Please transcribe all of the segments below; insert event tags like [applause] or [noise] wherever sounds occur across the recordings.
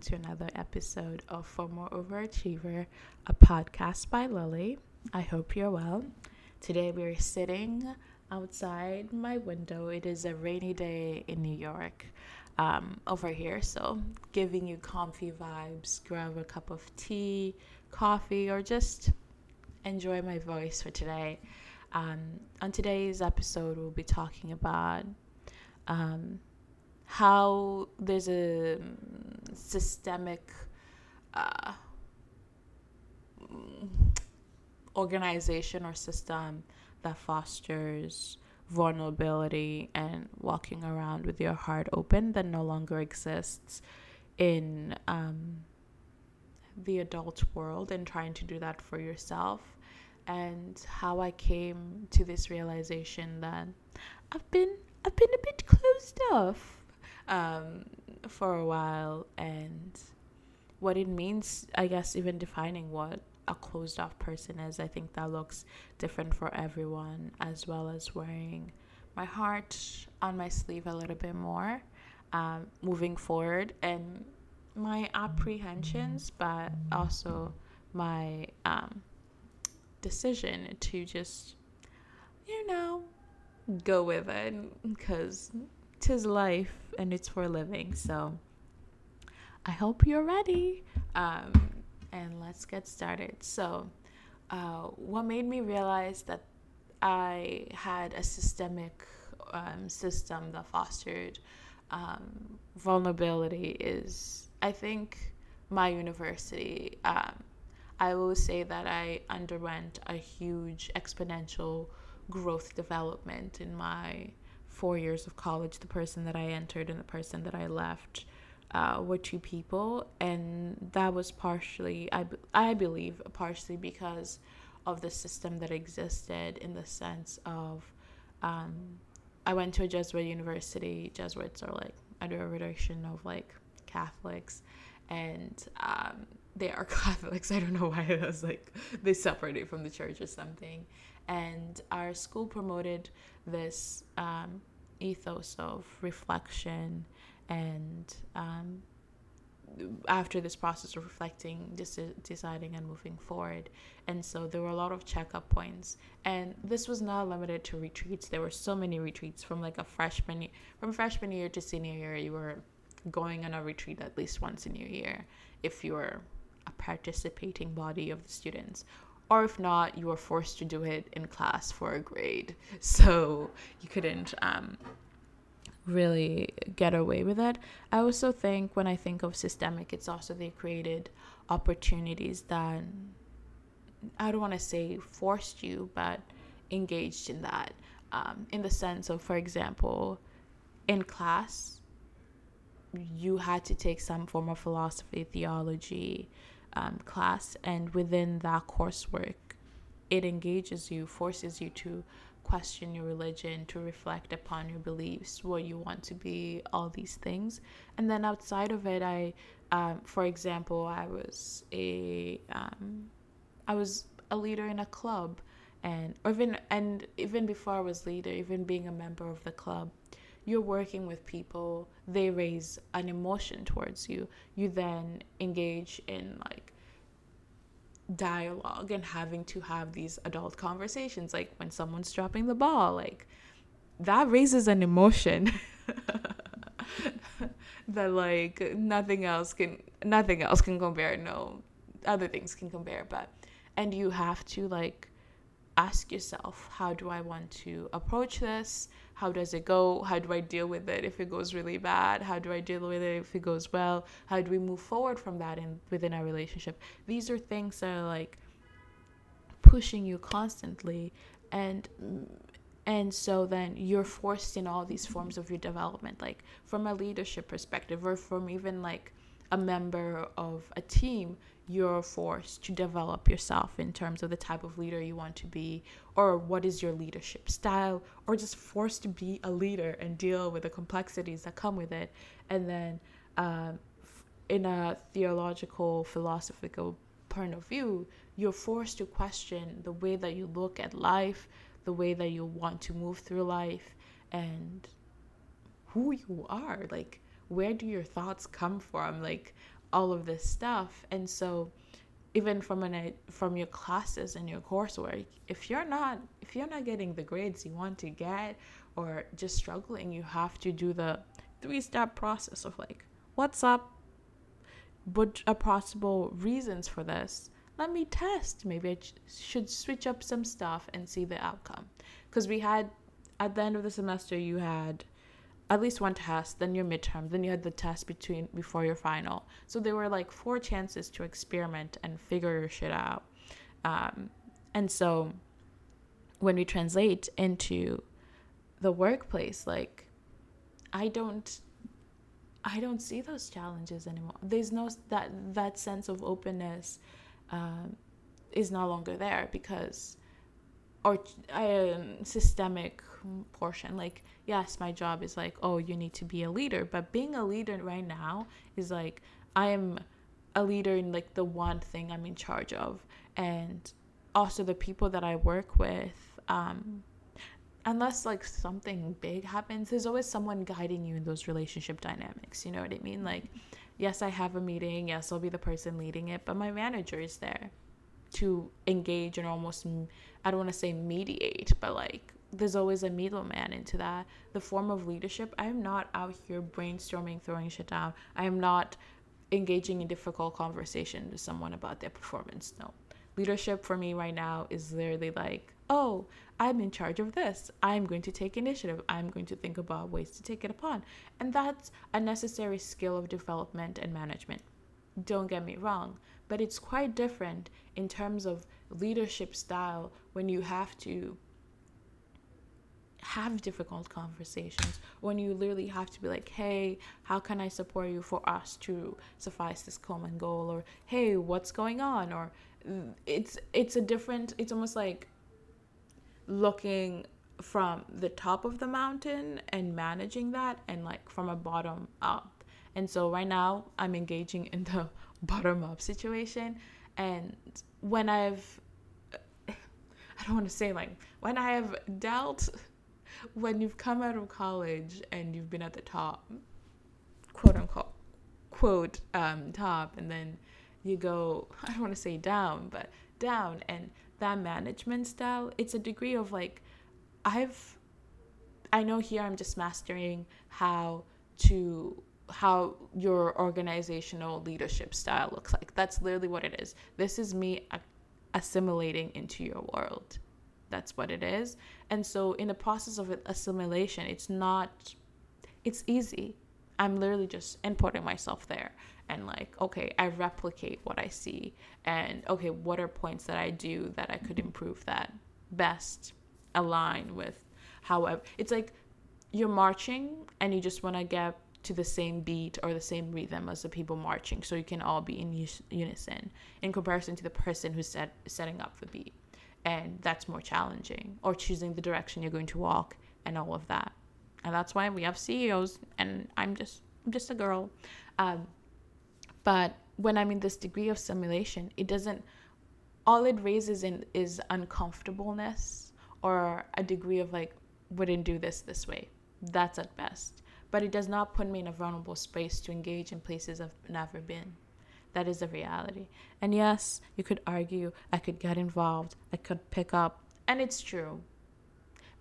to another episode of For More Overachiever, a podcast by Lily. I hope you're well. Today we are sitting outside my window. It is a rainy day in New York um, over here, so giving you comfy vibes. Grab a cup of tea, coffee, or just enjoy my voice for today. Um, on today's episode, we'll be talking about um, how there's a mm, systemic uh, organization or system that fosters vulnerability and walking around with your heart open that no longer exists in um, the adult world and trying to do that for yourself. And how I came to this realization that I've been I've been a bit closed off um, for a while and what it means, I guess, even defining what a closed off person is. I think that looks different for everyone, as well as wearing my heart on my sleeve a little bit more um, moving forward and my apprehensions, but also my um, decision to just, you know, go with it because tis life and it's for living. So I hope you're ready. Um, and let's get started. So, uh, what made me realize that I had a systemic um, system that fostered um, vulnerability is, I think, my university. Um, I will say that I underwent a huge exponential growth development in my four years of college, the person that I entered and the person that I left uh, were two people, and that was partially, I, I believe, partially because of the system that existed in the sense of um, I went to a Jesuit university. Jesuits are like under a derivation of like Catholics, and um, they are [laughs] Catholics. I don't know why it was like they separated from the church or something. And our school promoted this um, ethos of reflection and um, after this process of reflecting, deciding, and moving forward. And so there were a lot of checkup points. And this was not limited to retreats. There were so many retreats from like a freshman, from freshman year to senior year. You were going on a retreat at least once in your year if you were a participating body of the students or if not you were forced to do it in class for a grade. [laughs] So you couldn't um, really get away with it. I also think when i think of systemic it's also they created opportunities that i don't want to say forced you but engaged in that. Um, in the sense of for example in class you had to take some form of philosophy theology um, class, and within that coursework, it engages you, forces you to question your religion, to reflect upon your beliefs, what you want to be, all these things. And then outside of it, I, um, for example, I was a, um, I was a leader in a club, and or even and even before I was leader, even being a member of the club, you're working with people, they raise an emotion towards you. You then engage in like dialogue and having to have these adult conversations like when someone's dropping the ball like that raises an emotion [laughs] that like nothing else can nothing else can compare no other things can compare but and you have to like ask yourself how do i want to approach this? How does it go? How do i deal with it if it goes really bad? How do i deal with it if it goes well? How do we move forward from that in within our relationship? These are things that are like pushing you constantly and and so then you're forced in all these forms of your development like from a leadership perspective or from even like a member of a team you're forced to develop yourself in terms of the type of leader you want to be or what is your leadership style or just forced to be a leader and deal with the complexities that come with it. And then um, in a theological philosophical point of view you're forced to question the way that you look at life the way that you want to move through life and who you are. Like where do your thoughts come from? Like all of this stuff. And so even from an from your classes and your coursework if you're not if you're not getting the grades you want to get or just struggling you have to do the three step process of like what's up? What are possible reasons for this. Let me test. Maybe i should switch up some stuff and see the outcome. Because we had at the end of the semester you had at least one test, then your midterm, then you had the test between before your final. So there were like four chances to experiment and figure your shit out. Um, and so when we translate into the workplace, like I don't I don't see those challenges anymore. There's no that that sense of openness um, is no longer there because or um, systemic portion like yes my job is like oh you need to be a leader but being a leader right now is like i am a leader in like the one thing i'm in charge of. And also the people that i work with um unless like something big happens there's always someone guiding you in those relationship dynamics you know what i mean? Like yes i have a meeting yes i'll be the person leading it but my manager is there to engage and almost I don't want to say mediate, but like there's always a middleman into that. The form of leadership, I am not out here brainstorming, throwing shit down. I am not engaging in difficult conversation with someone about their performance. No. Leadership for me right now is literally like, oh, I'm in charge of this. I'm going to take initiative. I'm going to think about ways to take it upon. And that's a necessary skill of development and management. Don't get me wrong but it's quite different in terms of leadership style when you have to have difficult conversations when you literally have to be like hey how can i support you for us to suffice this common goal? or hey what's going on? or it's it's a different it's almost like looking from the top of the mountain and managing that and like from a bottom up and so right now i'm engaging in the [laughs] bottom up situation. And when I've, [laughs] I don't want to say like, when I have dealt, [laughs] when you've come out of college and you've been at the top, quote unquote, quote, um, top, and then you go, I don't want to say down, but down. And that management style, it's a degree of like, I've, I know here I'm just mastering how to how your organizational leadership style looks like. That's literally what it is. This is me assimilating into your world. That's what it is. And so, in the process of assimilation, it's not, it's easy. I'm literally just importing myself there and, like, okay, I replicate what I see. And, okay, what are points that I do that I could improve that best align with however. It's like you're marching and you just want to get to the same beat or the same rhythm as the people marching so you can all be in unison in comparison to the person who's set, setting up the beat. And that's more challenging or choosing the direction you're going to walk and all of that. And that's why we have ceos and i'm just i'm just a girl. Um, but when i'm in this degree of simulation it doesn't all it raises in is uncomfortableness or a degree of like wouldn't do this this way. That's at best but it does not put me in a vulnerable space to engage in places I've never been. That is the reality. And yes, you could argue, I could get involved, I could pick up, and it's true.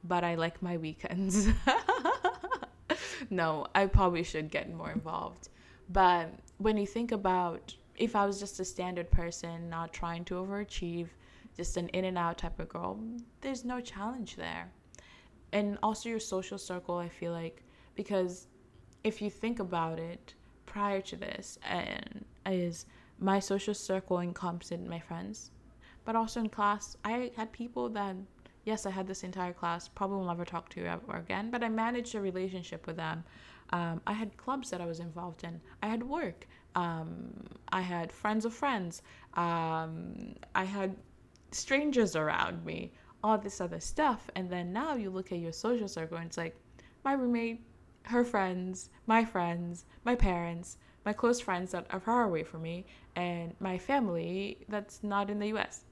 But I like my weekends. [laughs] no, I probably should get more involved. But when you think about if I was just a standard person, not trying to overachieve, just an in and out type of girl, there's no challenge there. And also your social circle, I feel like because if you think about it prior to this and is my social circle encompassed my friends but also in class i had people that yes i had this entire class probably will never talk to you ever again but i managed a relationship with them. Um, i had clubs that i was involved in. I had work. Um, i had friends of friends. Um, i had strangers around me all this other stuff. And then now you look at your social circle and it's like my roommate her friends, my friends, my parents, my close friends that are far away from me, and my family that's not in the US.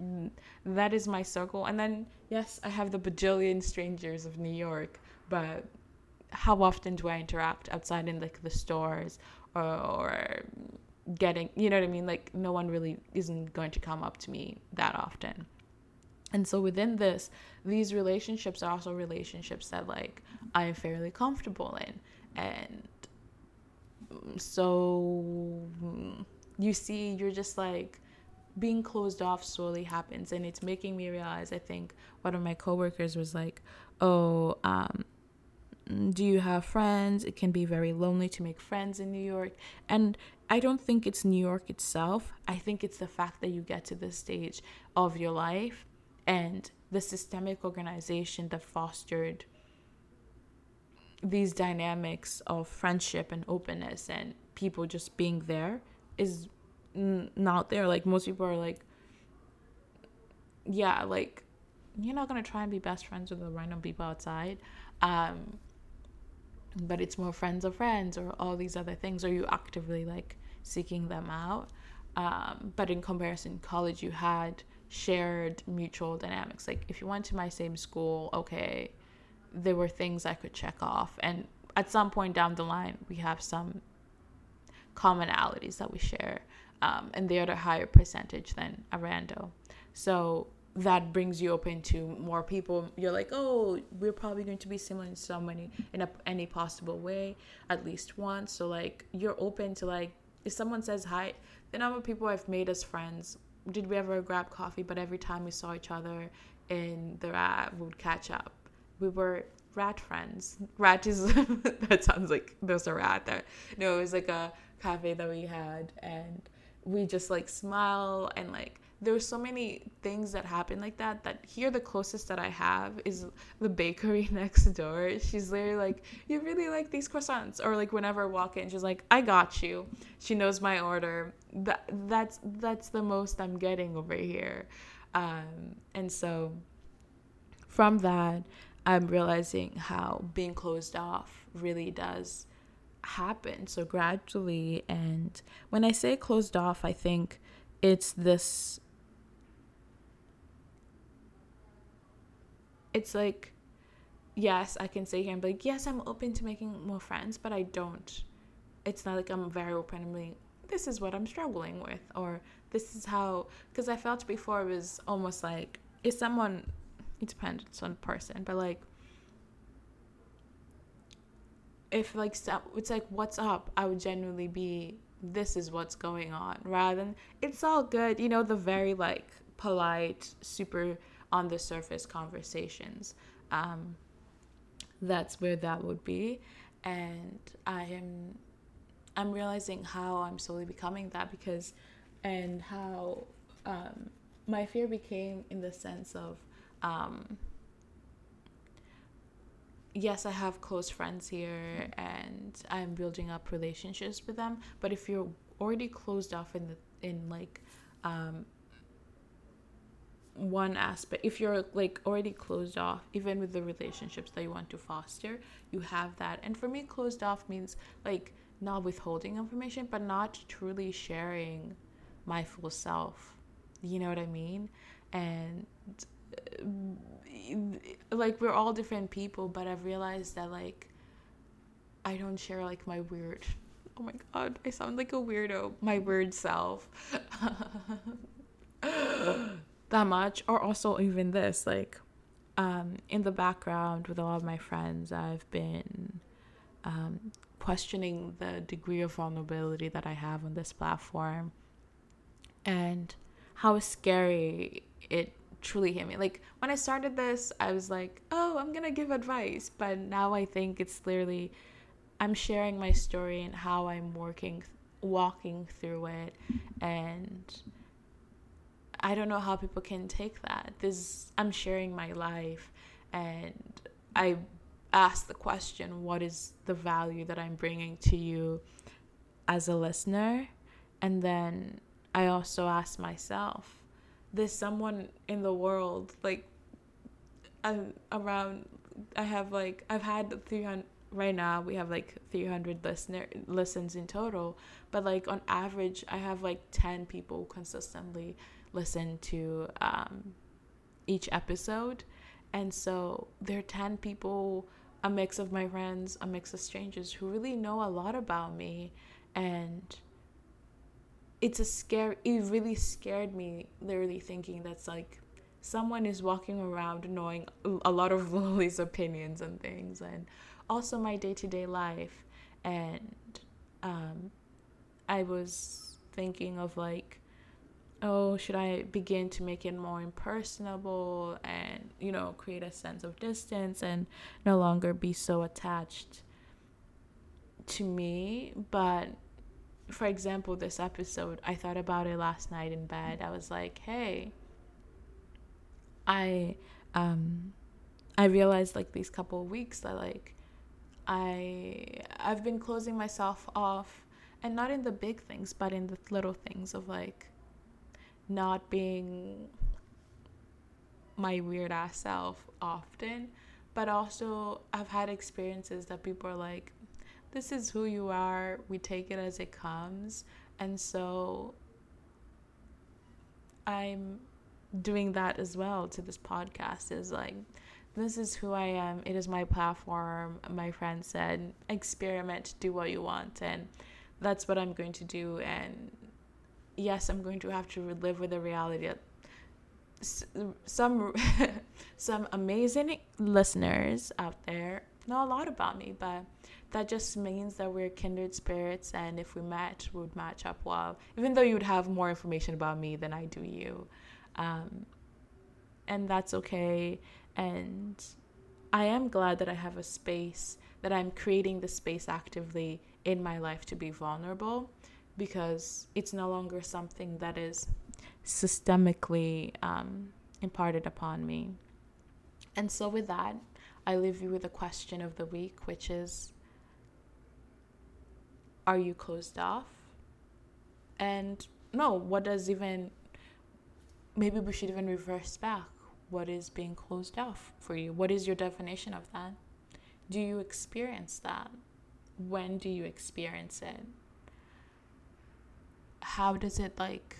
Mm, that is my circle. And then, yes, I have the bajillion strangers of New York, but how often do I interact outside in like the stores or, or getting you know what i mean like no one really isn't going to come up to me that often and so within this these relationships are also relationships that like i am fairly comfortable in. And so you see you're just like being closed off slowly happens. And it's making me realize i think one of my coworkers was like oh um do you have friends? It can be very lonely to make friends in new york. And i don't think it's new york itself. I think it's the fact that you get to this stage of your life and the systemic organization that fostered these dynamics of friendship and openness and people just being there is n- not there. Like most people are like, yeah, like you're not gonna try and be best friends with the random people outside. Um, but it's more friends of friends or all these other things. Are you actively like seeking them out? Um, but in comparison, college, you had shared mutual dynamics. Like if you went to my same school, okay, there were things I could check off. And at some point down the line, we have some commonalities that we share. Um, and they're at a higher percentage than a rando. So that brings you open to more people. You're like, oh, we're probably going to be similar in so many, in a, any possible way, at least once. So like, you're open to like, if someone says hi, the number of people I've made as friends, did we ever grab coffee? But every time we saw each other in the rat, we would catch up we were rat friends. Rat is [laughs] that sounds like there's a rat there. No, it was like a cafe that we had, and we just like smile and like there were so many things that happen like that that here the closest that I have is the bakery [laughs] next door. She's literally like, You really like these croissants? Or like whenever I walk in, she's like, I got you. She knows my order. That that's that's the most I'm getting over here. Um, and so from that, I'm realizing how being closed off really does happen so gradually. And when I say closed off, I think it's this. It's like, yes, I can say here and be like, yes, I'm open to making more friends, but I don't. It's not like I'm very openly, this is what I'm struggling with, or this is how, because I felt before it was almost like, if someone it depends on the person, but like if like it's like what's up, I would genuinely be this is what's going on rather than it's all good, you know, the very like polite, super on the surface conversations. Um, that's where that would be, and I am I'm realizing how I'm slowly becoming that because and how um, my fear became in the sense of um, yes, I have close friends here and I'm building up relationships with them. But if you're already closed off in the in like um, one aspect, if you're like already closed off, even with the relationships that you want to foster, you have that. And for me, closed off means like not withholding information, but not truly sharing my full self. You know what I mean? And uh, like we're all different people but i've realized that like i don't share like my weird oh my god i sound like a weirdo my weird self [laughs] that much or also even this like um in the background with a lot of my friends i've been um questioning the degree of vulnerability that i have on this platform and how scary it truly hit me. Like when I started this, I was like, oh, I'm gonna give advice. But now I think it's clearly I'm sharing my story and how I'm working, walking through it. And I don't know how people can take that. This, I'm sharing my life. And I ask the question, what is the value that I'm bringing to you as a listener? And then I also ask myself, there's someone in the world like around I have like I've had 300 right now we have like 300 listener listens in total but like on average I have like 10 people consistently listen to um, each episode. And so there are 10 people a mix of my friends a mix of strangers who really know a lot about me. And it's a scare it really scared me literally thinking that's like someone is walking around knowing a lot of [laughs] Lily's opinions and things and also my day-to-day life. And um, I was thinking of like oh should I begin to make it more impersonable and you know create a sense of distance and no longer be so attached to me but for example, this episode, I thought about it last night in bed. I was like, hey, I um I realized like these couple of weeks that like I I've been closing myself off and not in the big things, but in the little things of like not being my weird ass self often, but also I've had experiences that people are like, this is who you are. We take it as it comes. And so I'm doing that as well to this podcast is like this is who I am. It is my platform. My friend said, experiment, do what you want. And that's what I'm going to do. And yes, I'm going to have to live with the reality. That some [laughs] some amazing listeners out there know a lot about me, but that just means that we're kindred spirits and if we match we would match up well. Even though you would have more information about me than i do you. Um, and that's okay. And i am glad that i have a space that i'm creating the space actively in my life to be vulnerable because it's no longer something that is systemically um, imparted upon me and so with that i leave you with a question of the week which is are you closed off? And no, what does even maybe we should even reverse back. What is being closed off for you? What is your definition of that? Do you experience that? When do you experience it? How does it like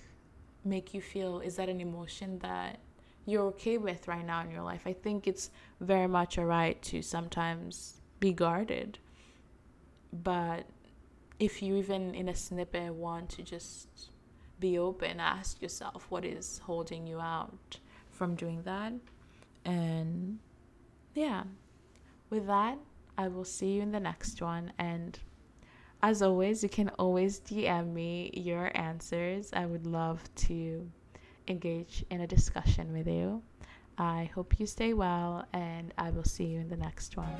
make you feel? Is that an emotion that you're okay with right now in your life? I think it's very much a right to sometimes be guarded. But if you even in a snippet want to just be open, ask yourself what is holding you out from doing that. And yeah, with that, I will see you in the next one. And as always, you can always DM me your answers. I would love to engage in a discussion with you. I hope you stay well, and I will see you in the next one.